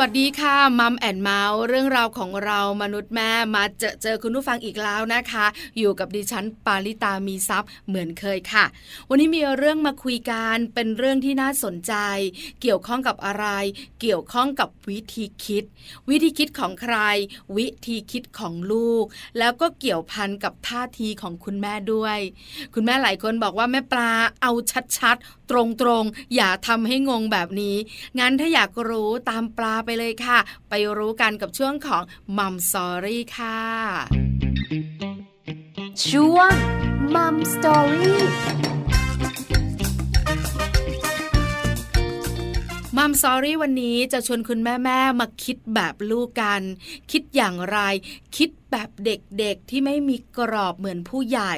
วัสดีค่ะ Mom and Mouth เรื่องราวของเรามนุษย์แม่มาเจอเจอคุณผู้ฟังอีกแล้วนะคะ อยู่กับดิฉันปาริตามีทรัพย์เหมือนเคยค่ะ วันนี้มีเรื่องมาคุยกันเป็นเรื่องที่น่าสนใจ เกี่ยวข้องกับอะไร เกี่ยวข้องกับวิธีคิด วิธีคิดของใคร วิธีคิดของลูก แล้วก็เกี่ยวพันกับท่าทีของคุณแม่ด้วย คุณแม่หลายคนบอกว่าแม่ปลาเอาชัด ตรงๆ อย่าทำให้งงแบบนี้ งั้นถ้าอยากรู้ตามปลาไปเลยค่ะ ไปรู้กันกับช่วงของ Mom Story ค่ะ ช่วง Mom Story Mom Story วันนี้จะชวนคุณแม่ๆมาคิดแบบลูกกัน คิดอย่างไร คิด แบบเด็กๆที่ไม่มีกรอบเหมือนผู้ใหญ่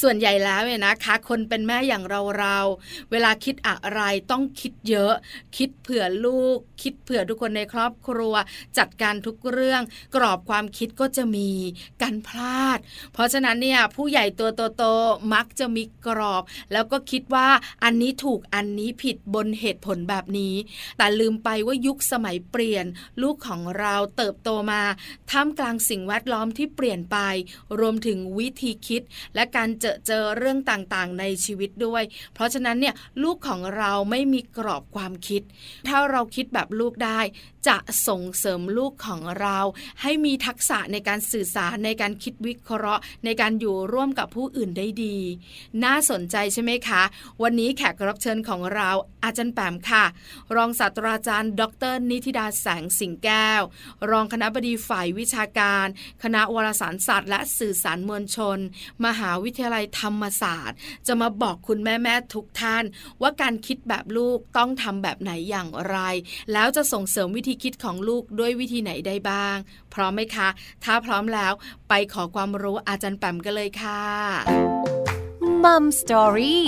ส่วนใหญ่แล้วเนี่ยนะคะ คนเป็นแม่อย่างเราๆเวลาคิดอะไรต้องคิดเยอะ คิดเผื่อลูก คิดเผื่อทุกคนในครอบครัว จัดการทุกเรื่อง กรอบความคิดก็จะมีการพลาด เพราะฉะนั้นเนี่ยผู้ใหญ่ตัวโตๆมักจะมีกรอบ แล้วก็คิดว่าอันนี้ถูกอันนี้ผิดบนเหตุผลแบบนี้ แต่ลืมไปว่ายุคสมัยเปลี่ยน ลูกของเราเติบโตมาท่ามกลางสิ่งแวดล้อมที่เปลี่ยนไป รวมถึงวิธีคิด และการเจอเจอเรื่องต่างๆ ในชีวิตด้วย เพราะฉะนั้นเนี่ยลูกของเราไม่มีกรอบความคิด ถ้าเราคิดแบบลูกได้ จะส่งเสริมลูกของเรา ให้มีทักษะในการสื่อสารในการคิดวิเคราะห์ ในการอยู่ร่วมกับผู้อื่นได้ดี น่าสนใจใช่ไหมคะ วันนี้แขกรับเชิญของเราอาจารย์แปมค่ะ รองศาสตราจารย์ ดร นิติดาแสงสิงแก้ว รองคณะบดีฝ่ายวิชาการ คณะวารสารศาสตร์ และสื่อสารมวลชน มหาวิทยาลัยธรรมศาสตร์ จะมาบอกคุณแม่แม่ทุกท่าน ว่าการคิดแบบลูกต้องทำแบบไหนอย่างไร แล้วจะส่งเสริมวิธีคิดของลูกด้วยวิธีไหนได้บ้าง พร้อมไหมคะ ถ้าพร้อมแล้วไปขอความรู้อาจารย์แปมกันเลยค่ะมัมสตอรี่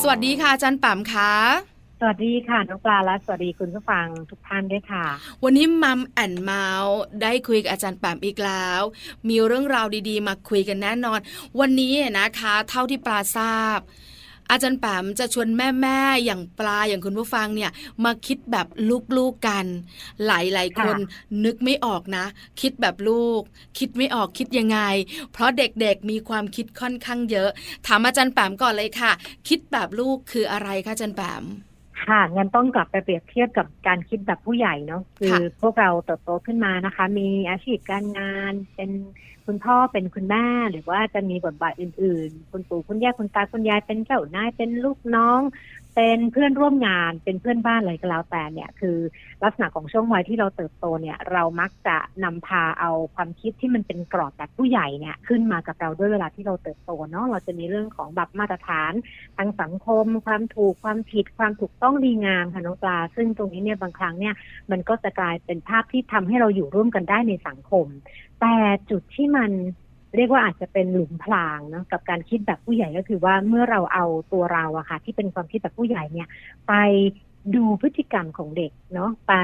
สวัสดีค่ะอาจารย์ป๋มคะสวัสดีค่ะน้องปลาและสวัสดีคุณผู้ฟังทุกท่านด้วยค่ะ วันนี้มัมแอนเมาส์ได้คุยกับอาจารย์แปมอีกแล้ว มีเรื่องราวดีๆ มาคุยกันแน่นอน วันนี้นะคะ เท่าที่ปลาทราบ อาจารย์แปมจะชวนแม่ๆอย่างปลาอย่างคุณผู้ฟังเนี่ยมาคิดแบบลูกๆกัน หลายๆคนนึกไม่ออกนะ คิดแบบลูก คิดไม่ออกคิดยังไง เพราะเด็กๆมีความคิดค่อนข้างเยอะ ถามอาจารย์แปมก่อนเลยค่ะ คิดแบบลูกคืออะไรคะอาจารย์แปมค่ะงั้นต้องกลับไปเปรียบเทียบกับการคิดแบบผู้ใหญ่เนาะคือพวกเราเติบโตขึ้นมานะคะ มีอาชีพการงานเป็น คุณพ่อเป็นคุณแม่หรือว่าจะมีบทบาทอื่น ๆ คุณปู่คุณย่าคุณตาคุณยายเป็นเจ้านายเป็นลูกน้อง เป็นเพื่อนร่วมงานเป็นเพื่อนบ้านอะไรก็แล้วแต่เนี่ยคือลักษณะของช่วงวัยที่เราเติบโตเนี่ยเรามักจะนำพาเอาความคิดที่มันเป็นกรอบแบบผู้ใหญ่เนี่ยขึ้นมากับเราด้วยเวลาที่เราเติบโตเนาะเราจะมีเรื่องของแบบมาตรฐานทางสังคม ความถูกความผิดความถูกต้องดีงามค่ะน้องปลา ซึ่งตรงนี้เนี่ยบางครั้งเนี่ยมันก็จะกลายเป็นภาพที่ทำให้เราอยู่ร่วมกันได้ในสังคม แต่จุดที่มัน เรียกว่าอาจจะเป็นหลุมพรางเนาะกับการคิดแบบผู้ใหญ่ก็คือว่าเมื่อเราเอาตัวเราอะค่ะ ที่เป็นความคิดแบบผู้ใหญ่เนี่ย ไปดูพฤติกรรมของเด็กเนาะไป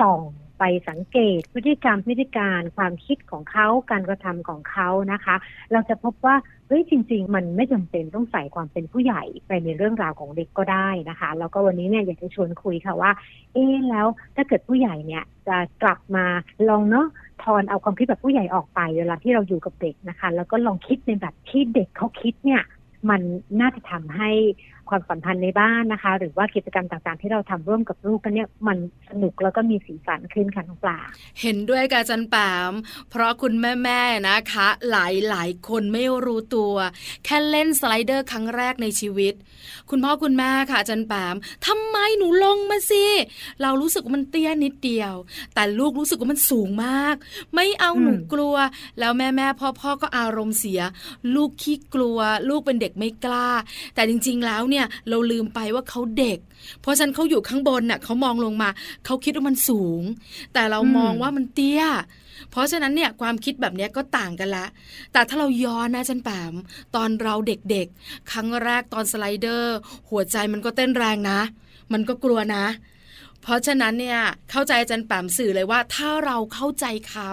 ส่อง ไปสังเกตพฤติกรรมพฤติการความคิดของเขาการกระทำของเขานะคะ เราจะพบว่าเฮ้ยจริง ๆ มันไม่จำเป็นต้องใส่ความเป็นผู้ใหญ่ไปในเรื่องราวของเด็กก็ได้นะคะ แล้วก็วันนี้เนี่ยอยากจะชวนคุยค่ะว่า เอ๊แล้วถ้าเกิดผู้ใหญ่เนี่ยจะกลับมาลองเนาะทอนเอาความคิดแบบผู้ใหญ่ออกไปเวลาที่เราอยู่กับเด็กนะคะ แล้วก็ลองคิดในแบบที่เด็กเขาคิดเนี่ยมันน่าจะทำให้ ความสัมพันธ์ในบ้านนะคะ หรือว่ากิจกรรมต่างๆ ที่เราทำร่วมกับลูกกันเนี่ยมันสนุกแล้วก็มีสีสันขึ้นค่ะน้องปลาเห็นด้วยกับจันปาม เพราะคุณแม่ๆนะคะ หลายหลายคนไม่รู้ตัว แค่เล่นสไลเดอร์ครั้งแรกในชีวิต คุณพ่อคุณแม่ค่ะจันปามทำไมหนูลงมาสิเรารู้สึกว่ามันเตี้ยนิดเดียว แต่ลูกรู้สึกว่ามันสูงมาก ไม่เอาหนูกลัว แล้วแม่แม่พ่อพ่อก็อารมณ์เสีย ลูกขี้กลัว ลูกเป็นเด็กไม่กล้า แต่จริง ๆ แล้วเนี่ยเราลืมไปว่าเขาเด็ก เพราะฉะนั้นเขาอยู่ข้างบนน่ะเขามองลงมาเขาคิดว่ามันสูง แต่เรามองว่ามันเตี้ย เพราะฉะนั้นเนี่ยความคิดแบบนี้ก็ต่างกันละ แต่ถ้าเราย้อนนะจันแปมตอนเราเด็กๆ ครั้งแรกตอนสไลเดอร์ หัวใจมันก็เต้นแรงนะ มันก็กลัวนะ เพราะฉะนั้นเนี่ยเข้าใจอาจารย์แปมสื่อเลยว่า ถ้าเราเข้าใจเขา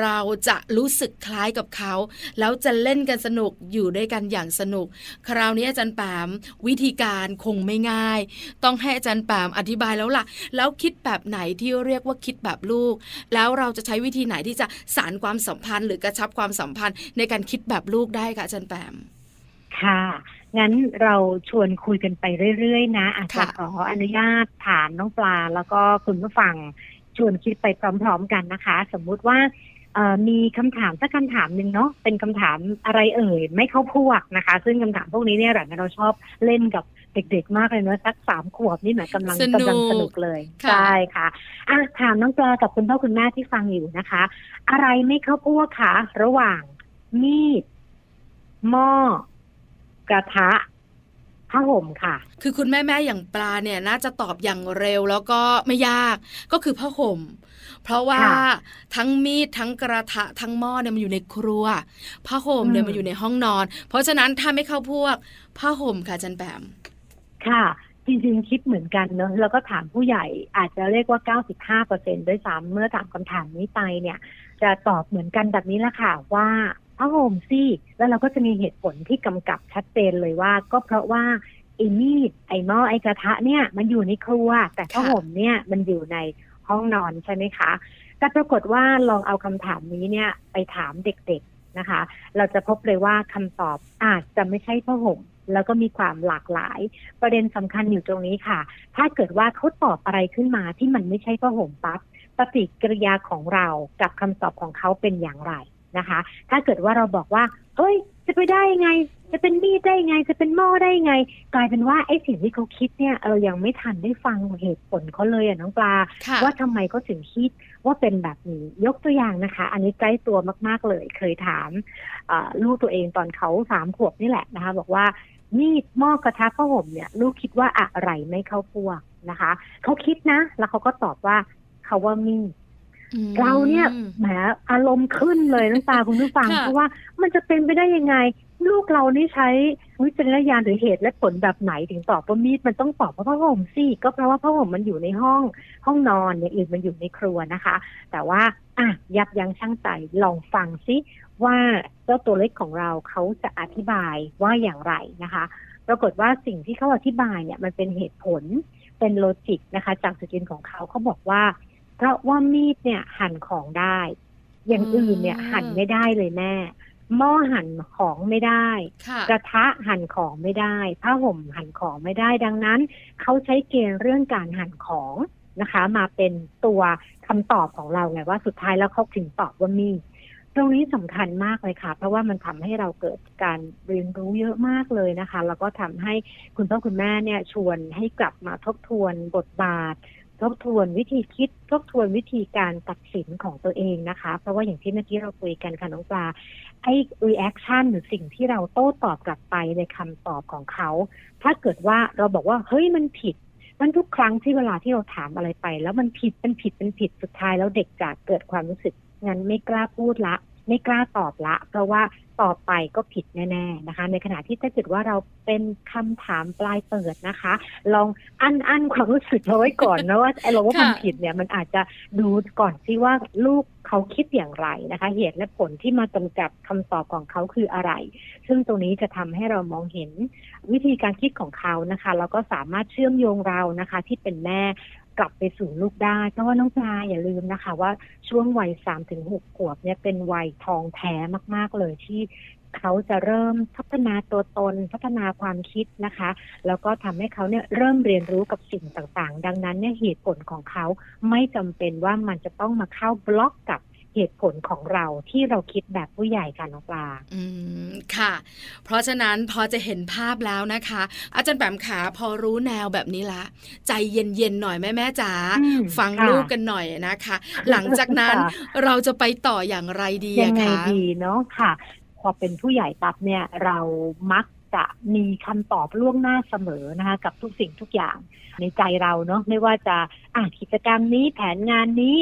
เราจะรู้สึกคล้ายกับเขา แล้วจะเล่นกันสนุกอยู่ด้วยกันอย่างสนุก คราวนี้อาจารย์แปมวิธีการคงไม่ง่าย ต้องให้อาจารย์แปมอธิบายแล้วล่ะ แล้วคิดแบบไหนที่เรียกว่าคิดแบบลูก แล้วเราจะใช้วิธีไหนที่จะสารความสัมพันธ์ หรือกระชับความสัมพันธ์ในการคิดแบบลูกได้คะอาจารย์แปมค่ะ งั้นเราชวนคุยกันไปเรื่อยๆ นะ อาจจะค่ะขออนุญาตถามน้องปลา แล้วก็คุณผู้ฟังชวนคิดไปพร้อม ๆ กันนะคะ สมมุติว่าเอ่อมีคำถามสักคำถามหนึ่งเนาะเป็นคำถามอะไรเอ่ย ไม่เข้าพวกนะคะ ซึ่งคำถามพวกนี้เนี่ยหลังเราชอบเล่นกับเด็กๆมากเลยเนอะสักสามขวบนี่หมายกำลังสนุกกำลังสนุกเลยค่ะใช่ค่ะอะถามน้องปลากับคุณพ่อคุณแม่ที่ฟังอยู่นะคะ อะไรไม่เข้าพวกคะระหว่างมีดหม้อ กระทะผ้าห่มค่ะ คือคุณแม่แม่ๆอย่างปลาเนี่ยน่าจะตอบอย่างเร็วแล้วก็ไม่ยากก็คือผ้าห่ม เพราะว่าค่ะทั้งมีดทั้งกระทะทั้งหม้อเนี่ยมันอยู่ในครัวผ้าห่มเนี่ยอืมมันอยู่ในห้องนอน เพราะฉะนั้นถ้าไม่เข้าพวกผ้าห่มค่ะอาจันแปมค่ะ จริงๆคิดเหมือนกันเนอะแล้วก็ถามผู้ใหญ่อาจจะเรียกว่า 95เปอร์เซ็นด้วยซ้ำเมื่อถามคำถามนี้ไปเนี่ย จะตอบเหมือนกันแบบนี้แหละค่ะว่า ผ้าห่มสิแล้วเราก็จะมีเหตุผลที่กำกับชัดเจนเลยว่า ก็เพราะว่าไอ้มีดไอ้หม้อไอ้กระทะเนี่ยมันอยู่ในครัว แต่ผ้าห่มเนี่ยมันอยู่ในห้องนอนใช่ไหมคะ แต่ปรากฏว่าลองเอาคำถามนี้เนี่ยไปถามเด็กๆนะคะ เราจะพบเลยว่าคำตอบอาจจะไม่ใช่ผ้าห่มแล้วก็มีความหลากหลาย ประเด็นสำคัญอยู่ตรงนี้ค่ะ ถ้าเกิดว่าเขาตอบอะไรขึ้นมาที่มันไม่ใช่ผ้าห่มปั๊บปฏิกิริยาของเรากับคำตอบของเขาเป็นอย่างไร นะคะ ถ้าเกิดว่าเราบอกว่าเฮ้ย จะไปได้ยังไง จะเป็นมีดได้ยังไง จะเป็นหม้อได้ยังไง กลายเป็นว่าไอ้สิ่งที่เขาคิดเนี่ยเออยังไม่ทันได้ฟังเหตุผลเขาเลยอะน้องปลาค่ะว่าทำไมเขาถึงคิดว่าเป็นแบบนี้ ยกตัวอย่างนะคะ อันนี้ใกล้ตัวมากๆเลย เคยถามเอ่อลูกตัวเองตอนเขาสามขวบนี่แหละนะคะ บอกว่ามีดหม้อกระทะผ้าห่มเนี่ย ลูกคิดว่าอะไรไม่เข้าพวกนะคะเขาคิดนะ แล้วเขาก็ตอบว่าเขาว่ามีดอืม เราเนี่ยแหมอารมณ์ขึ้นเลยน้ำตาคุณผู้ฟังค่ะเพราะว่ามันจะเป็นไปได้ยังไง ลูกเรานี่ใช้วิจารณญาณหรือเหตุและผลแบบไหนถึงตอบว่ามีดมันต้องตอบว่าผ้าห่มสิก็เพราะว่าผ้าห่มมันอยู่ในห้องห้องนอนอย่างอื่นมันอยู่ในครัวนะคะ แต่ว่าอะยับยั้งชั่งใจลองฟังซิว่าเจ้าตัวเล็กของเราเขาจะอธิบายว่าอย่างไรนะคะ ปรากฏว่าสิ่งที่เขาอธิบายเนี่ยมันเป็นเหตุผลเป็นโลจิกนะคะ จากจุดยืนของเขาเขาบอกว่า เพราะว่ามีดเนี่ยหั่นของได้ อย่างอื่นเนี่ยอืมหั่นไม่ได้เลยแม่หม้อหั่นของไม่ได้ค่ะกระทะหั่นของไม่ได้ผ้าห่มหั่นของไม่ได้ดังนั้น เขาใช้เกณฑ์เรื่องการหั่นของนะคะ มาเป็นตัวคำตอบของเราไงว่าสุดท้ายแล้วเขาถึงตอบว่ามีดตรงนี้สำคัญมากเลยค่ะ เพราะว่ามันทำให้เราเกิดการเรียนรู้เยอะมากเลยนะคะ แล้วก็ทำให้คุณพ่อคุณแม่เนี่ยชวนให้กลับมาทบทวนบทบาท ทบทวนวิธีคิด ทบทวนวิธีการตัดสินของตัวเองนะคะ เพราะว่าอย่างที่เมื่อกี้เราคุยกันค่ะน้องปลาไอ้ reaction หรือสิ่งที่เราโต้ตอบกลับไปในคำตอบของเขา ถ้าเกิดว่าเราบอกว่าเฮ้ยมันผิด มันทุกครั้งที่เวลาที่เราถามอะไรไป แล้วมันผิดเป็นผิดเป็นผิดสุดท้ายแล้วเด็กจะเกิดความรู้สึกงั้นไม่กล้าพูดละ ไม่กล้าตอบละ เพราะว่าตอบไปก็ผิดแน่ ๆนะคะ ในขณะที่ถ้าเกิดว่าเราเป็นคำถามปลายเปิดนะคะ ลองอันอันความรู้สึกเราไว้ก่อนนะว่าไอ้เราว่ามันผิดเนี่ยมันอาจจะดูก่อนที่ว่าลูกเขาคิดอย่างไรนะคะ เหตุและผลที่มากำกับคำตอบของเขาคืออะไร ซึ่งตรงนี้จะทำให้เรามองเห็นวิธีการคิดของเขานะคะแล้วก็สามารถเชื่อมโยงเรานะคะ ที่เป็นแม่ กลับไปสู่ลูกได้ เพราะว่าน้องปลาอย่าลืมนะคะ ว่าช่วงวัยสามถึงหกขวบเนี่ยเป็นวัยทองแท้มาก ๆเลยที่เขาจะเริ่มพัฒนาตัวตนพัฒนาความคิดนะคะ แล้วก็ทำให้เขาเนี่ยเริ่มเรียนรู้กับสิ่งต่างๆ ดังนั้นเนี่ยเหตุผลของเขาไม่จำเป็นว่ามันจะต้องมาเข้าบล็อกกับ เหตุผลของเราที่เราคิดแบบผู้ใหญ่ค่ะน้องปลาอืมค่ะ เพราะฉะนั้นพอจะเห็นภาพแล้วนะคะ อาจารย์แปมขาพอรู้แนวแบบนี้ละ ใจเย็นๆหน่อยแม่แม่ๆจ๋าอืมฟังค่ะลูกกันหน่อยนะคะ หลังจากนั้นค่ะเราจะไปต่ออย่างไรดียัอะงไงคะดีเนาะค่ะ พอเป็นผู้ใหญ่ปั๊บเนี่ยเรามักจะมีคำตอบล่วงหน้าเสมอนะคะ กับทุกสิ่งทุกอย่างในใจเราเนาะไม่ว่าจะอะกิจกรรมนี้แผนงานนี้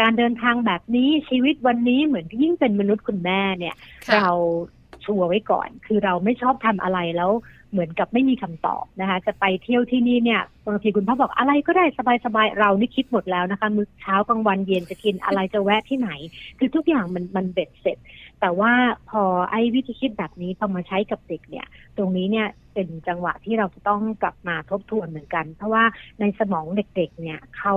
การเดินทางแบบนี้ชีวิตวันนี้เหมือนยิ่งเป็นมนุษย์คุณแม่เนี่ยค่ะเราชัวร์ไว้ก่อน คือเราไม่ชอบทำอะไรแล้วเหมือนกับไม่มีคำตอบนะคะ จะไปเที่ยวที่นี่เนี่ยบางทีคุณพ่อบอกอะไรก็ได้สบายๆเรานี่คิดหมดแล้วนะคะมื้อเช้ากลางวันเย็นจะกินอะไรจะแวะที่ไหน คือทุกอย่างมันมันเบ็ดเสร็จ แต่ว่าพอไอ้วิธีคิดแบบนี้พอมาใช้กับเด็กเนี่ย ตรงนี้เนี่ยเป็นจังหวะที่เราจะต้องกลับมาทบทวนเหมือนกัน เพราะว่าในสมองเด็กๆ เนี่ยเขา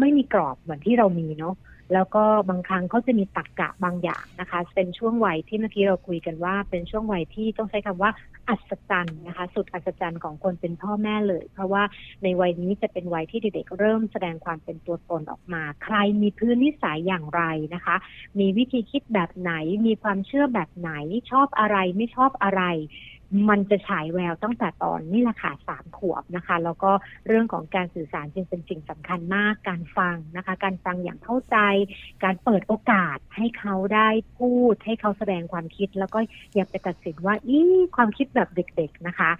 ไม่มีกรอบเหมือนที่เรามีเนาะแล้วก็บางครั้งเขาจะมีตรรกกะบางอย่างนะคะ เป็นช่วงวัยที่เมื่อกี้เราคุยกันว่า เป็นช่วงวัยที่ต้องใช้คำว่าอัศจรรย์นะคะ สุดอัศจรรย์ของคนเป็นพ่อแม่เลย เพราะว่าในวัยนี้จะเป็นวัยที่เด็กๆเริ่มแสดงความเป็นตัวตนออกมา ใครมีพื้นนิสัยอย่างไรนะคะ มีวิธีคิดแบบไหน มีความเชื่อแบบไหนชอบอะไรไม่ชอบอะไร มันจะฉายแววตั้งแต่ตอนนี่แหละค่ะสามขวบนะคะ แล้วก็เรื่องของการสื่อสารจึงเป็นสิ่งสำคัญมาก การฟังนะคะ การฟังอย่างเข้าใจ การเปิดโอกาสให้เขาได้พูด ให้เขาแสดงความคิด แล้วก็อย่าไปตัดสินว่าอีความคิดแบบเด็ก ๆนะคะ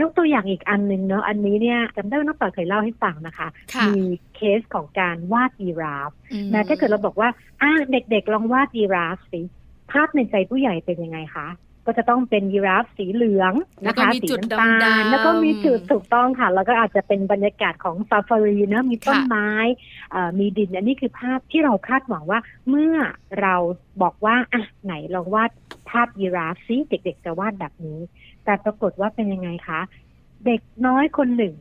ยกตัวอย่างอีกอันหนึ่งเนาะอันนี้เนี่ยจำได้ว่าน้องปอยเคยเล่าให้ฟังนะคะค่ะมีเคสของการวาดยีราฟอืมนะถ้าเกิดเราบอกว่าอ่าเด็กๆลองวาดยีราฟสิภาพในใจผู้ใหญ่เป็นยังไงคะ ก็จะต้องเป็นยีราฟสีเหลืองแล้วนะก็คะมีสีจุดน้ำตาลดำๆแล้วก็มีจุดถูกต้องค่ะ แล้วก็อาจจะเป็นบรรยากาศของซาฟารีนะมีต้นค่ะไม้เอ่อมีดินอันนี้คือภาพที่เราคาดหวังว่า เมื่อเราบอกว่าอะไหนลองวาดภาพยีราฟซิเด็ก ๆ จะวาดแบบนี้ แต่ปรากฏว่าเป็นยังไงคะ เด็กน้อยคนหนึ่ง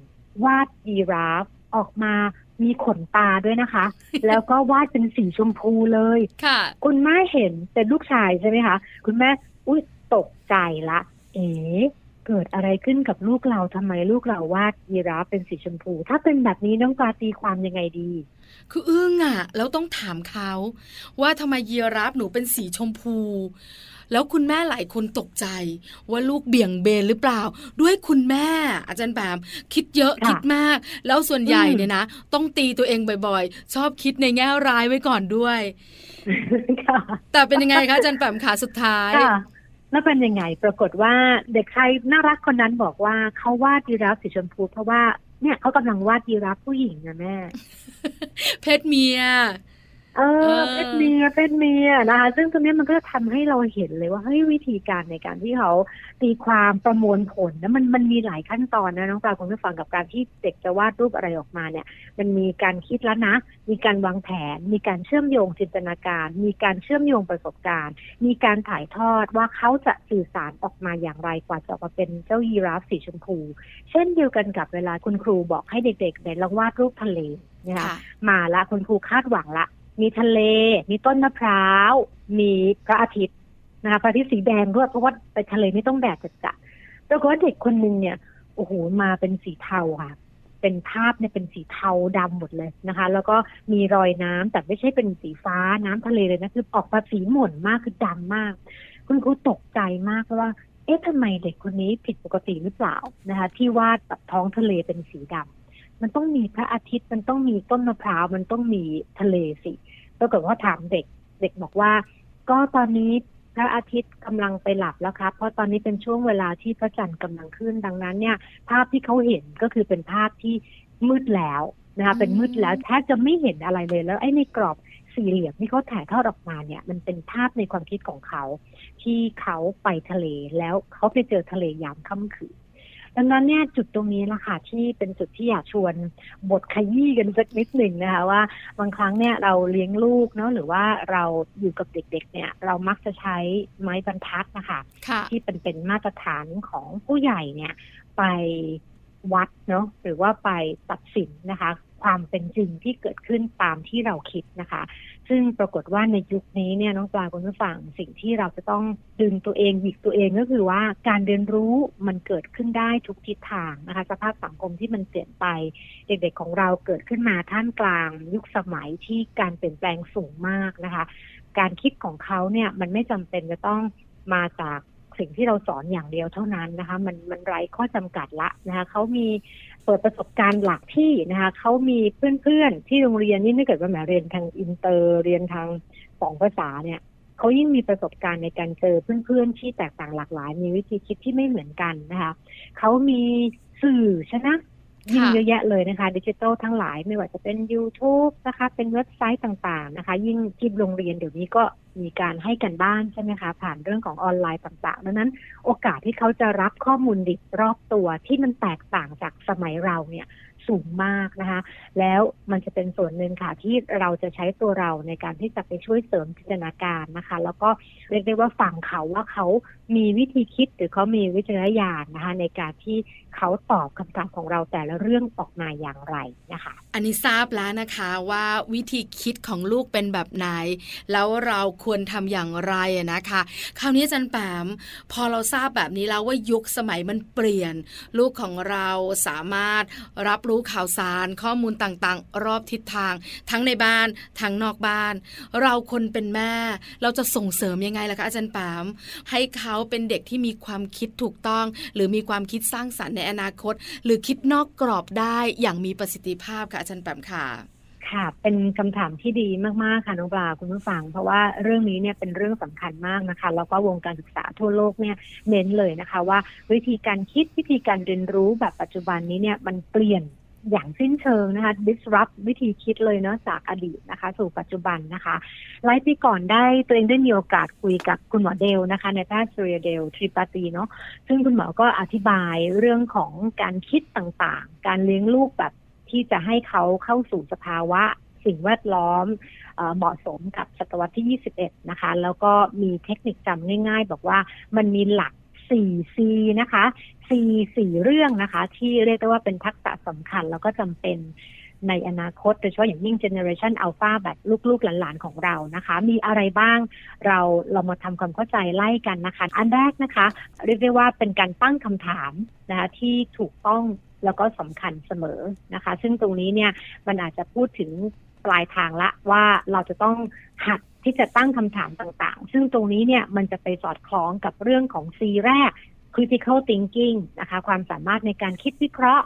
วาดยีราฟออกมามีขนตาด้วยนะคะ แล้วก็วาดเป็นสีชมพูเลย ค่ะ คุณแม่เห็นเป็นลูกชายใช่ไหมคะ คุณแม่อุ้ย ตกใจละ เอ๋เกิดอะไรขึ้นกับลูกเราทำไมลูกเราวาดยีราฟเป็นสีชมพู ถ้าเป็นแบบนี้น้องปลาตีความยังไงดี คืออึ้งอะ แล้วต้องถามเขา ว่าทำไมยีราฟหนูเป็นสีชมพู แล้วคุณแม่หลายคนตกใจ ว่าลูกเบี่ยงเบนหรือเปล่า ด้วยคุณแม่ อาจารย์แปมคิดเยอะค่ะคิดมาก แล้วส่วนใหญ่อืมเนี่ยนะต้องตีตัวเองบ่อยๆ ชอบคิดในแง่ร้ายไว้ก่อนด้วยค่ะแต่เป็นยังไงคะอาจารย์แปมขาสุดท้ายค่ะ แล้วเป็นยังไง ปรากฏว่าเด็กชายน่ารักคนนั้นบอกว่าเขาวาดยีราฟสีชมพูเพราะว่าเนี่ยเขากำลังวาดยีราฟผู้หญิงนะแม่ เพศเมีย เอเอออเป็นเมียเป็นเมียนะคะ ซึ่งตรงเนี้ยมันก็จะทำให้เราเห็นเลยว่าเฮ้ยวิธีการในการที่เขาตีความประมวลผลนะมันมันมีหลายขั้นตอนนะน้องปลาคุณผู้ฟังกับการที่เด็กจะวาดรูปอะไรออกมาเนี่ย มันมีการคิดแล้วนะ มีการวางแผน มีการเชื่อมโยงจินตนาการ มีการเชื่อมโยงประสบการณ์ มีการถ่ายทอดว่าเขาจะสื่อสารออกมาอย่างไรกว่าจะออกมาเป็นเจ้ายีราฟสีชมพู เช่นเดียวกันกับเวลาคุณครูบอกให้เด็กๆเนี่ยลองวาดรูปทะเลนะคะค่ะมาละคุณครูคาดหวังละ มีทะเล มีต้นมะพร้าว มีพระอาทิตย์นะคะพระอาทิตย์สีแดงด้วยเพราะว่าไปทะเลไม่ต้องแดดจัดๆปรากฏว่าเด็กคนหนึ่งเนี่ยโอ้โหมาเป็นสีเทาค่ะ เป็นภาพเนี่ยเป็นสีเทาดำหมดเลยนะคะ แล้วก็มีรอยน้ำแต่ไม่ใช่เป็นสีฟ้าน้ำทะเลเลยนะคือออกมาสีหม่นมากคือดำมาก คุณครูตกใจมากเพราะว่าเอ๊ะทำไมเด็กคนนี้ผิดปกติหรือเปล่านะคะ ที่วาดแบบท้องทะเลเป็นสีดำ มันต้องมีพระอาทิตย์มันต้องมีต้นมะพร้าวมันต้องมีทะเลสิปรากฏว่าถามเด็ก เด็กบอกว่า ก็ตอนนี้พระอาทิตย์กำลังไปหลับแล้วครับ เพราะตอนนี้เป็นช่วงเวลาที่พระจันทร์กำลังขึ้นดังนั้นเนี่ย ภาพที่เขาเห็นก็คือเป็นภาพที่มืดแล้วนะคะเป็นมืดแล้วแทบจะไม่เห็นอะไรเลยแล้วไอ้ในกรอบสี่เหลี่ยมที่เขาถ่ายทอดออกมาเนี่ย มันเป็นภาพในความคิดของเขา ที่เขาไปทะเลแล้วเขาไปเจอทะเลยามค่ำคืน ดังนั้นเนี่ยจุดตรงนี้ละค่ะที่เป็นจุดที่อยากชวนบทขยี้กันสักนิดหนึ่งนะคะว่าบางครั้งเนี่ยเราเลี้ยงลูกเนาะหรือว่าเราอยู่กับเด็กๆเนี่ยเรามักจะใช้ไม้บรรทัดนะคะค่ะที่เป็นเป็นมาตรฐานของผู้ใหญ่เนี่ยไปวัดเนาะหรือว่าไปตัดสินนะคะ ความเป็นจริงที่เกิดขึ้นตามที่เราคิดนะคะ ซึ่งปรากฏว่าในยุคนี้เนี่ยน้องปลาคุณผู้ฟังสิ่งที่เราจะต้องดึงตัวเองหยิกตัวเองก็คือว่าการเรียนรู้มันเกิดขึ้นได้ทุกทิศทางนะคะ สภาพสังคมที่มันเปลี่ยนไป เด็กๆของเราเกิดขึ้นมาท่ามกลาง ยุคสมัยที่การเปลี่ยนแปลงสูงมากนะคะ การคิดของเขาเนี่ยมันไม่จำเป็นจะต้องมาจากสิ่งที่เราสอนอย่างเดียวเท่านั้นนะคะ มันมันไร้ข้อจำกัดละนะคะเขามี เปิดประสบการณ์หลักที่นะคะเขามีเพื่อนๆ ที่โรงเรียนนี่ถ้าเกิดว่าแหมเรียนทางอินเตอร์เรียนทางสองภาษาเนี่ยเขายิ่งมีประสบการณ์ในการเจอเพื่อนๆที่แตกต่างหลากหลาย มีวิธีคิดที่ไม่เหมือนกันนะคะเขามีสื่อชนะ ยิ่งเยอะแยะเลยนะคะ ดิจิทัลทั้งหลายไม่ว่าจะเป็น YouTube นะคะ เป็นเว็บไซต์ต่างๆนะคะ ยิ่งที่โรงเรียนเดี๋ยวนี้ก็มีการให้กันบ้านใช่ไหมคะ ผ่านเรื่องของออนไลน์ต่างๆดังนั้นโอกาสที่เขาจะรับข้อมูลดิบรอบตัวที่มันแตกต่างจากสมัยเราเนี่ย สูงมากนะคะ แล้วมันจะเป็นส่วนหนึ่งค่ะที่เราจะใช้ตัวเราในการที่จะไปช่วยเสริมจินตนาการนะคะ แล้วก็เรียกได้ว่าฟังเขาว่าเขามีวิธีคิดหรือเขามีวิจารณญาณนะคะ ในการที่เขาตอบคำถามของเราแต่ละเรื่องออกมาอย่างไรนะคะ อันนี้ทราบแล้วนะคะว่าวิธีคิดของลูกเป็นแบบไหน แล้วเราควรทำอย่างไรนะคะ คราวนี้จันแปมพอเราทราบแบบนี้แล้วว่ายุคสมัยมันเปลี่ยน ลูกของเราสามารถรับรู้ข่าวสารข้อมูลต่างๆ รอบทิศทาง ทั้งในบ้านทั้งนอกบ้าน เราคนเป็นแม่ เราจะส่งเสริมยังไงล่ะคะอาจารย์แปมให้เขาเป็นเด็กที่มีความคิดถูกต้อง หรือมีความคิดสร้างสรรค์ในอนาคต หรือคิดนอกกรอบได้อย่างมีประสิทธิภาพค่ะอาจารย์แปมค่ะค่ะเป็นคำถามที่ดีมากๆค่ะน้องปลาคุณผู้ฟัง เพราะว่าเรื่องนี้เนี่ยเป็นเรื่องสำคัญมากนะคะ แล้วก็วงการศึกษาทั่วโลกเนี่ยเน้นเลยนะคะ ว่าวิธีการคิดวิธีการเรียนรู้แบบปัจจุบันนี้เนี่ยมันเปลี่ยน อย่างสิ้นเชิงนะคะ disrupt วิธีคิดเลยเนาะจากอดีตนะคะ สู่ปัจจุบันนะคะหลายปีก่อนได้ตัวเองได้มีโอกาสคุยกับคุณหมอเดลนะคะ ในแพทย์สุริยเดลทริปาตีเนาะซึ่งคุณหมอก็อธิบายเรื่องของการคิดต่างๆ การเลี้ยงลูกแบบที่จะให้เขาเข้าสู่สภาวะสิ่งแวดล้อมเอ่อเหมาะสมกับศตวรรษที่ 21 นะคะ แล้วก็มีเทคนิคจำง่าย ๆ บอกว่ามันมีหลัก 4C นะคะ C สี่เรื่องนะคะ ที่เรียกได้ว่าเป็นทักษะสำคัญแล้วก็จำเป็นในอนาคตโดยเฉพาะอย่างยิ่งเจเนอเรชันอัลฟาแบบลูกๆ หลานๆ ของเรานะคะ มีอะไรบ้างเราเรามาทำความเข้าใจไล่กันนะคะ อันแรกนะคะ เรียกได้ว่าเป็นการตั้งคำถามนะคะที่ถูกต้องแล้วก็สำคัญเสมอนะคะ ซึ่งตรงนี้เนี่ยมันอาจจะพูดถึง ปลายทางละว่าเราจะต้องหัดที่จะตั้งคำถามต่างๆ ซึ่งตรงนี้เนี่ยมันจะไปสอดคล้องกับเรื่องของ C แรก critical thinking นะคะ ความสามารถในการคิดวิเคราะห์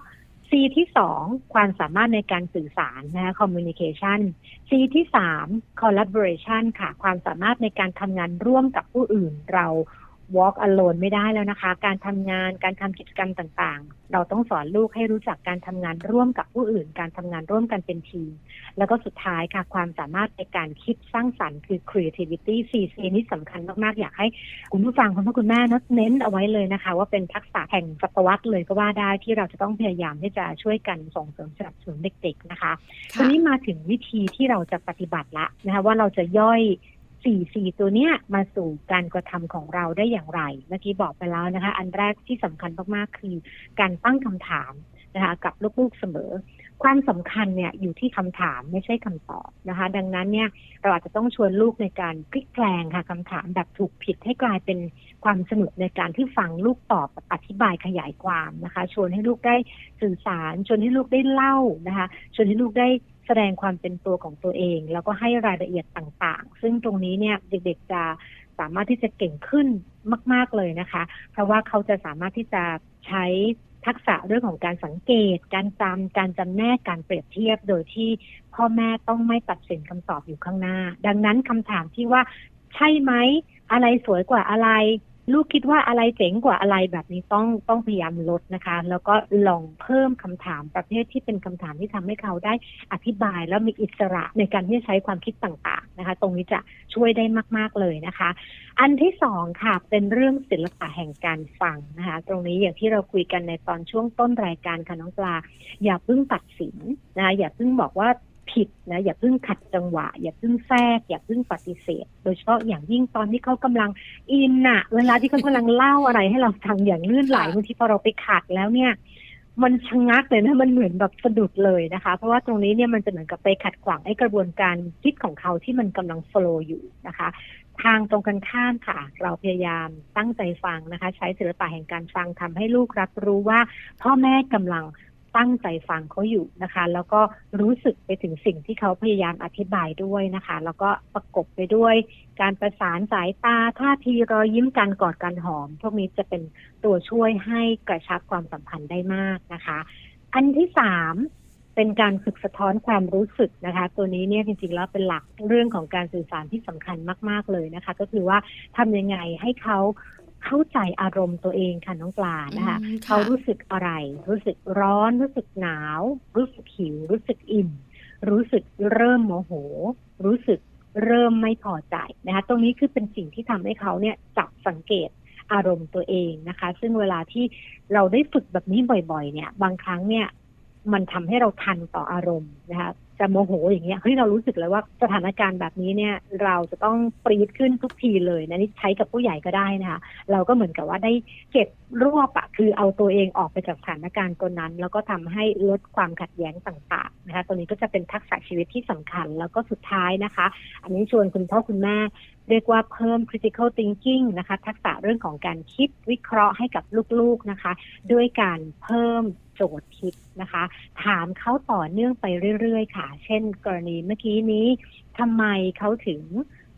C ที่สองความสามารถในการสื่อสารนะคะ communication C ที่สาม collaboration ค่ะ ความสามารถในการทำงานร่วมกับผู้อื่นเรา walk alone ไม่ได้แล้วนะคะ การทำงานการทำกิจกรรมต่างๆ เราต้องสอนลูกให้รู้จักการทำงานร่วมกับผู้อื่น การทำงานร่วมกันเป็นทีม แล้วก็สุดท้ายค่ะความสามารถในการคิดสร้างสรรค์คือ creativity C C นี่สำคัญมากๆ อยากให้คุณผู้ฟังคุณพ่อคุณแม่นะเน้นเอาไว้เลยนะคะ ว่าเป็นทักษะแห่งศตวรรษเลยก็ว่าได้ที่เราจะต้องพยายามที่จะช่วยกันส่งเสริมสนับสนุนเด็ก ๆ นะคะทีนี้มาถึงวิธีที่เราจะปฏิบัติละนะคะว่าเราจะย่อย สี่สี่ตัวเนี้ยมาสู่การกระทำของเราได้อย่างไร เมื่อกี้บอกไปแล้วนะคะ อันแรกที่สำคัญมากๆคือการตั้งคำถามนะคะกับลูกๆเสมอ ความสำคัญเนี่ยอยู่ที่คำถามไม่ใช่คำตอบนะคะ ดังนั้นเนี่ยเราอาจจะต้องชวนลูกในการพลิกแปลงค่ะคำถามแบบถูกผิดให้กลายเป็นความสนุกในการที่ฟังลูกตอบอธิบายขยายความนะคะ ชวนให้ลูกได้สื่อสาร ชวนให้ลูกได้เล่านะคะ ชวนให้ลูกได้ แสดงความเป็นตัวของตัวเอง แล้วก็ให้รายละเอียดต่างๆ ซึ่งตรงนี้เนี่ยเด็กๆจะสามารถที่จะเก่งขึ้นมาก ๆเลยนะคะ เพราะว่าเขาจะสามารถที่จะใช้ทักษะเรื่องของการสังเกต การจำการจำแนก การเปรียบเทียบ โดยที่พ่อแม่ต้องไม่ตัดสินคำตอบอยู่ข้างหน้า ดังนั้นคำถามที่ว่าใช่ไหม อะไรสวยกว่าอะไร ลูกคิดว่าอะไรเจ๋งกว่าอะไรแบบนี้ต้องต้องพยายามลดนะคะ แล้วก็ลองเพิ่มคำถามประเภทที่เป็นคำถามที่ทำให้เขาได้อธิบาย แล้วมีอิสระในการที่จะใช้ความคิดต่างๆนะคะ ตรงนี้จะช่วยได้มาก ๆเลยนะคะ อันที่สองค่ะเป็นเรื่องศิลปะแห่งการฟังนะคะ ตรงนี้อย่างที่เราคุยกันในตอนช่วงต้นรายการค่ะน้องปลา อย่าเพิ่งตัดสินนะคะอย่าเพิ่งบอกว่า ผิดนะอย่าเพิ่งขัดจังหวะ อย่าเพิ่งแทรก อย่าเพิ่งปฏิเสธ โดยเฉพาะอย่างยิ่งตอนที่เขากำลังอินน่ะเวลาที่เขากำลังเล่าอะไรให้เราฟังอย่างลื่นไหลบางทีพอเราไปขัดแล้วเนี่ย มันชะงักเลยนะมันเหมือนแบบสะดุดเลยนะคะ เพราะว่าตรงนี้เนี่ยมันจะเหมือนกับไปขัดขวางไอ้กระบวนการคิดของเขาที่มันกำลังโฟล์อยู่นะคะทางตรงกันข้ามค่ะ เราพยายามตั้งใจฟังนะคะ ใช้ศิลปะแห่งการฟังทำให้ลูกรับรู้ว่า พ่อแม่กำลัง ตั้งใจฟังเขาอยู่นะคะ แล้วก็รู้สึกไปถึงสิ่งที่เขาพยายามอธิบายด้วยนะคะ แล้วก็ประกบไปด้วย การประสานสายตาท่าทีรอยยิ้มการกอดการหอม พวกนี้จะเป็นตัวช่วยให้กระชับความสัมพันธ์ได้มากนะคะ อันที่สามเป็นการฝึกสะท้อนความรู้สึกนะคะ ตัวนี้เนี่ยจริงๆแล้วเป็นหลักเรื่องของการสื่อสารที่สำคัญมาก ๆเลยนะคะ ก็คือว่าทำยังไงให้เขา เข้าใจอารมณ์ตัวเองค่ะน้องปลานะคะอืมค่ะเขารู้สึกอะไร รู้สึกร้อน รู้สึกหนาว รู้สึกหิว รู้สึกอิ่ม รู้สึกเริ่มโมโห รู้สึกเริ่มไม่พอใจนะคะ ตรงนี้คือเป็นสิ่งที่ทำให้เขาเนี่ยจับสังเกตอารมณ์ตัวเองนะคะ ซึ่งเวลาที่เราได้ฝึกแบบนี้บ่อย ๆ เนี่ย บางครั้งเนี่ย มันทำให้เราทันต่ออารมณ์นะคะ จะโมโหอย่างเงี้ยเฮ้ยเรารู้สึกเลยว่าสถานการณ์แบบนี้เนี่ยเราจะต้องปรีดขึ้นทุกทีเลยนะนี่ใช้กับผู้ใหญ่ก็ได้นะคะเราก็เหมือนกับว่าได้เก็บรวบอะคือเอาตัวเองออกไปจากสถานการณ์ตัวนั้น แล้วก็ทำให้ลดความขัดแย้งต่างๆนะคะตัวนี้ก็จะเป็นทักษะชีวิตที่สำคัญแล้วก็สุดท้ายนะคะ อันนี้ชวนคุณพ่อคุณแม่เรียกว่าเพิ่ม critical thinking นะคะ ทักษะเรื่องของการคิดวิเคราะห์ให้กับลูกๆนะคะ ด้วยการเพิ่ม โจทย์คิดนะคะ ถามเขาต่อเนื่องไปเรื่อยๆ ค่ะ เช่น กรณีเมื่อกี้นี้ทำไมเขาถึง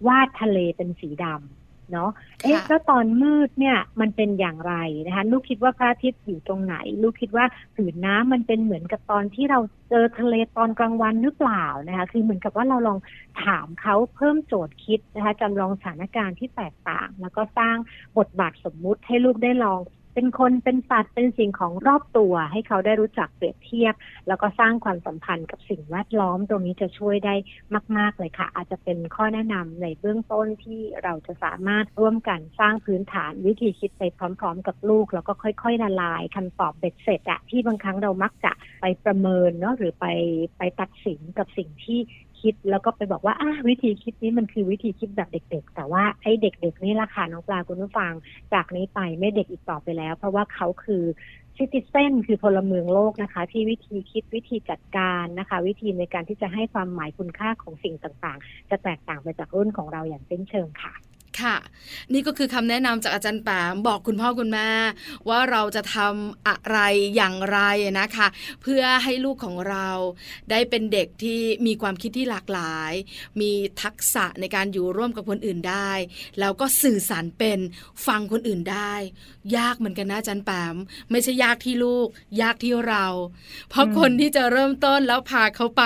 วาดทะเลเป็นสีดำเนาะเอ๊ะค่ะแล้วตอนมืดเนี่ยมันเป็นอย่างไรนะคะลูกคิดว่าพระอาทิตย์อยู่ตรงไหน ลูกคิดว่าผืนน้ำมันเป็นเหมือนกับตอนที่เราเจอทะเลตอนกลางวันหรือเปล่านะคะ คือเหมือนกับว่าเราลองถามเขาเพิ่มโจทย์คิดนะคะจำลองสถานการณ์ที่แตกต่าง แล้วก็สร้างบทบาทสมมุติให้ลูกได้ลอง เป็นคนเป็นสัตว์เป็นสิ่งของรอบตัว ให้เขาได้รู้จักเปรียบเทียบ แล้วก็สร้างความสัมพันธ์กับสิ่งแวดล้อมตรงนี้จะช่วยได้มาก ๆ เลยค่ะ อาจจะเป็นข้อแนะนำในเบื้องต้นที่เราจะสามารถร่วมกันสร้างพื้นฐานวิธีคิดไปพร้อม ๆ กับลูก แล้วก็ค่อย ๆ ละลายคำตอบเบ็ดเสร็จอะที่บางครั้งเรามักจะไปประเมินเนาะหรือไปไปตัดสินกับสิ่งที่ คิดแล้วก็ไปบอกว่าอะวิธีคิดนี้มันคือวิธีคิดแบบเด็ก ๆ แต่ว่าไอ้เด็ก ๆ นี่ละค่ะน้องปลาคุณผู้ฟังจากนี้ไปไม่เด็กอีกต่อไปแล้ว เพราะว่าเขาคือซิติเซนคือพลเมืองโลกนะคะ ที่วิธีคิดวิธีจัดการนะคะ วิธีในการที่จะให้ความหมายคุณค่าของสิ่งต่างๆ จะแตกต่างไปจากรุ่นของเราอย่างสิ้นเชิงค่ะ ค่ะ นี่ก็คือคำแนะนำจากอาจารย์แปมบอกคุณพ่อคุณแม่ว่าเราจะทำอะไรอย่างไรนะคะ เพื่อให้ลูกของเราได้เป็นเด็กที่มีความคิดที่หลากหลาย มีทักษะในการอยู่ร่วมกับคนอื่นได้ แล้วก็สื่อสารเป็นฟังคนอื่นได้ ยากเหมือนกันนะอาจารย์แปมไม่ใช่ยากที่ลูก ยากที่เรา เพราะคนที่จะเริ่มต้นแล้วพาเขาไป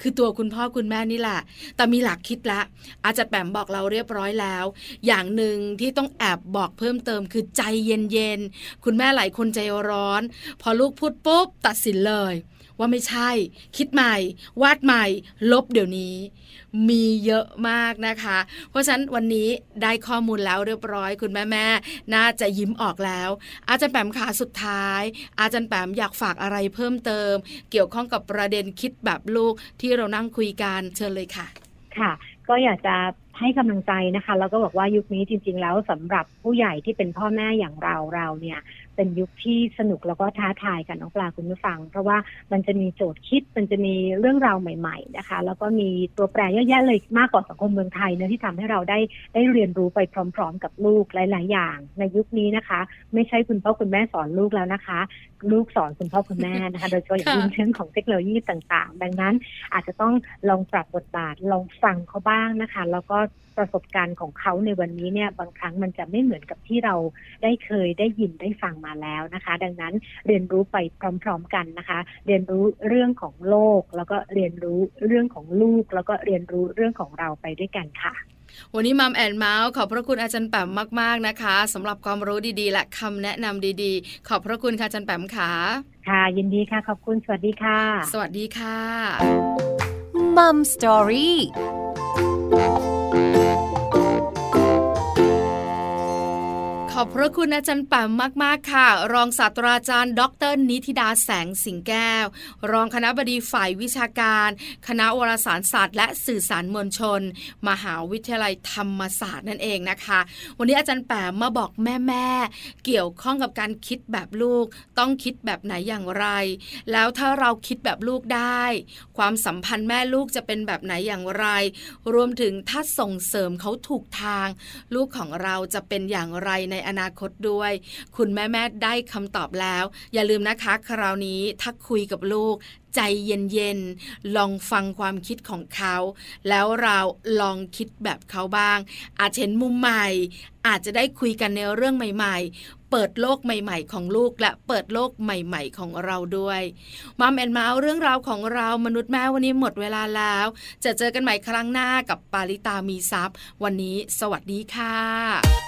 คือตัวคุณพ่อคุณแม่นี่แหละ แต่มีหลักคิดละอาจารย์แปมบอกเราเรียบร้อยแล้วอย่างหนึ่งที่ต้องแอบบอกเพิ่มเติมคือใจเย็นๆ คุณแม่หลายคนใจร้อน พอลูกพูดปุ๊บตัดสินเลย ว่าไม่ใช่ คิดใหม่ วาดใหม่ ลบเดี๋ยวนี้ มีเยอะมากนะคะ เพราะฉะนั้นวันนี้ได้ข้อมูลแล้วเรียบร้อย คุณแม่แม่น่าจะยิ้มออกแล้ว อาจารย์แปมขาสุดท้าย อาจารย์แปมอยากฝากอะไรเพิ่มเติม เกี่ยวข้องกับประเด็นคิดแบบลูกที่เรานั่งคุยกันเชิญเลยค่ะ ค่ะ ก็อยากจะให้กำลังใจนะคะ แล้วก็บอกว่ายุคนี้จริง ๆ แล้วสำหรับผู้ใหญ่ที่เป็นพ่อแม่อย่างเราเราเนี่ย เป็นยุคที่สนุกแล้วก็ท้าทายกันน้องปลาคุณผู้ฟัง เพราะว่ามันจะมีโจทย์คิดมันจะมีเรื่องราวใหม่ ๆ นะคะ แล้วก็มีตัวแปรเยอะแยะเลยมากกว่าสังคมเมืองไทยเนะที่ทำให้เราได้ได้เรียนรู้ไปพร้อม ๆ กับลูกหลาย ๆ อย่าง ในยุคนี้นะคะ ไม่ใช่คุณพ่อคุณแม่สอนลูกแล้วนะคะ ลูกสอนคุณพ่อคุณแม่นะคะโดยเฉพาะอย่างยิ่งเรื่องของเทคโนโลยีต่าง ๆ ดังนั้นอาจจะต้องลองปรับบทบาทลองฟังเขาบ้างนะคะ แล้วก็ ประสบการณ์ของเขาในวันนี้เนี่ยบางครั้งมันจะไม่เหมือนกับที่เราได้เคยได้ยินได้ฟังมาแล้วนะคะ ดังนั้นเรียนรู้ไปพร้อม ๆ กันนะคะ เรียนรู้เรื่องของโลก แล้วก็เรียนรู้เรื่องของลูก แล้วก็เรียนรู้เรื่องของเราไปด้วยกันค่ะวันนี้มัมแอนเมาส์ขอบพระคุณอาจารย์แปมมาก ๆ นะคะสำหรับความรู้ดีๆ และคำแนะนำดีๆ ขอบพระคุณค่ะอาจารย์แปมค่ะค่ะ ยินดีค่ะ ขอบคุณ สวัสดีค่ะ สวัสดีค่ะมัมสตอรี่ อบพระคุณอาจารย์แปมมาก ๆ ค่ะ รองศาสตราจารย์ ดร นิติดาแสงสิงแก้ว รองคณะบดีฝ่ายวิชาการ คณะวารสารศาสตร์ และสื่อสารมวลชน มหาวิทยาลัยธรรมศาสตร์นั่นเองนะคะ วันนี้อาจารย์แปมมาบอกแม่ๆเกี่ยวข้องกับการคิดแบบลูก ต้องคิดแบบไหนอย่างไร แล้วถ้าเราคิดแบบลูกได้ ความสัมพันธ์แม่ลูกจะเป็นแบบไหนอย่างไร รวมถึงถ้าส่งเสริมเขาถูกทาง ลูกของเราจะเป็นอย่างไรในอนาคตด้วย คุณแม่แม่ได้คำตอบแล้ว อย่าลืมนะคะคราวนี้ถ้าคุยกับลูกใจเย็นๆ ลองฟังความคิดของเขา แล้วเราลองคิดแบบเขาบ้าง อาจเห็นมุมใหม่ อาจจะได้คุยกันในเรื่องใหม่ ๆ เปิดโลกใหม่ ๆ ของลูกและเปิดโลกใหม่ ๆ ของเราด้วย Mom and Mouth เรื่องราวของเรามนุษย์แม่วันนี้หมดเวลาแล้ว จะเจอกันใหม่ครั้งหน้ากับปาริตามีทรัพย์วันนี้ สวัสดีค่ะ